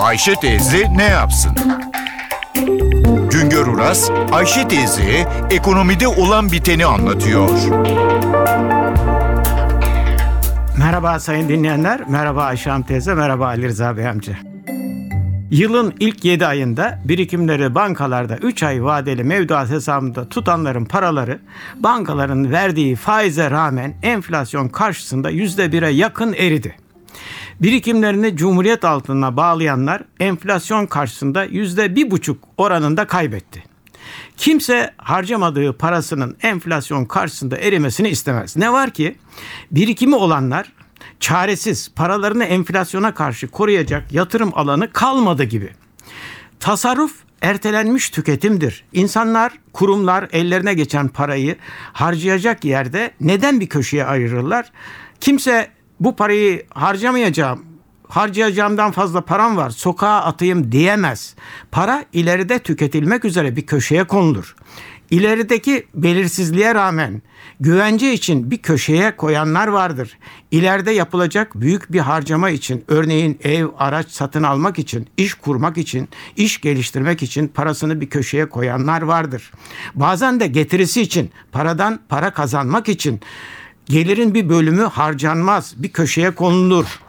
Ayşe teyze ne yapsın? Güngör Uras, Ayşe teyze ekonomide olan biteni anlatıyor. Merhaba sayın dinleyenler, merhaba Ayşe Hanım teyze, merhaba Ali Rıza Bey amca. Yılın ilk 7 ayında birikimleri bankalarda 3 ay vadeli mevduat hesabında tutanların paraları bankaların verdiği faize rağmen enflasyon karşısında %1'e yakın eridi. Birikimlerini Cumhuriyet altına bağlayanlar enflasyon karşısında %1,5 oranında kaybetti. Kimse harcamadığı parasının enflasyon karşısında erimesini istemez. Ne var ki birikimi olanlar çaresiz paralarını enflasyona karşı koruyacak yatırım alanı kalmadı gibi. Tasarruf ertelenmiş tüketimdir. İnsanlar, kurumlar ellerine geçen parayı harcayacak yerde neden bir köşeye ayırırlar? Kimse bu parayı harcamayacağım, harcayacağımdan fazla param var sokağa atayım diyemez. Para ileride tüketilmek üzere bir köşeye konulur. İlerideki belirsizliğe rağmen güvence için bir köşeye koyanlar vardır. İleride yapılacak büyük bir harcama için, örneğin ev, araç satın almak için, iş kurmak için, iş geliştirmek için parasını bir köşeye koyanlar vardır. Bazen de getirisi için, paradan para kazanmak için gelirin bir bölümü harcanmaz, bir köşeye konulur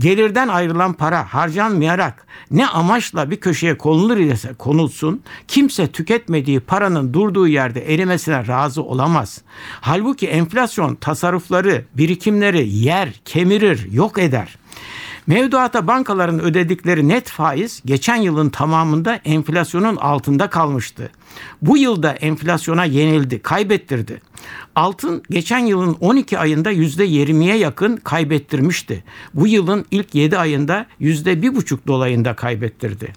gelirden ayrılan para harcanmayarak ne amaçla bir köşeye konulur ise konulsun kimse tüketmediği paranın durduğu yerde erimesine razı olamaz. Halbuki enflasyon tasarrufları, birikimleri yer, kemirir, yok eder. Mevduata bankaların ödedikleri net faiz geçen yılın tamamında enflasyonun altında kalmıştı. Bu yılda enflasyona yenildi, kaybettirdi. Altın geçen yılın 12 ayında %20'ye yakın kaybettirmişti. Bu yılın ilk 7 ayında %1,5 dolayında kaybettirdi.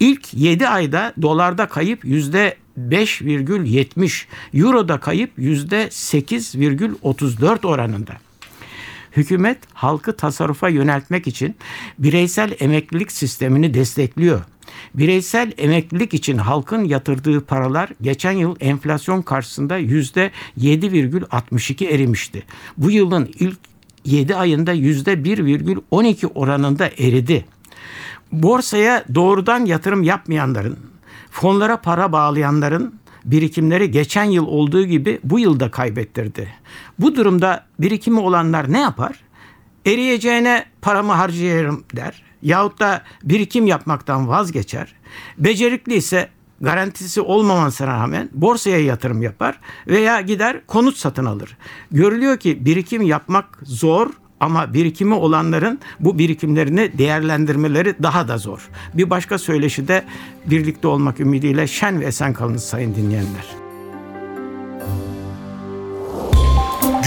İlk 7 ayda dolarda kayıp %5,70, euroda kayıp %8,34 oranında hükümet halkı tasarrufa yöneltmek için bireysel emeklilik sistemini destekliyor. Bireysel emeklilik için halkın yatırdığı paralar geçen yıl enflasyon karşısında yüzde 7,62 erimişti. Bu yılın ilk 7 ayında yüzde 1,12 oranında eridi. Borsaya doğrudan yatırım yapmayanların, fonlara para bağlayanların birikimleri geçen yıl olduğu gibi bu yılda kaybettirdi. Bu durumda birikimi olanlar ne yapar? Eriyeceğine paramı harcayarım der. Yahut da birikim yapmaktan vazgeçer. Becerikli ise garantisi olmamasına rağmen borsaya yatırım yapar veya gider konut satın alır. Görülüyor ki birikim yapmak zor ama birikimi olanların bu birikimlerini değerlendirmeleri daha da zor. Bir başka söyleşi de birlikte olmak ümidiyle şen ve esen kalınız sayın dinleyenler.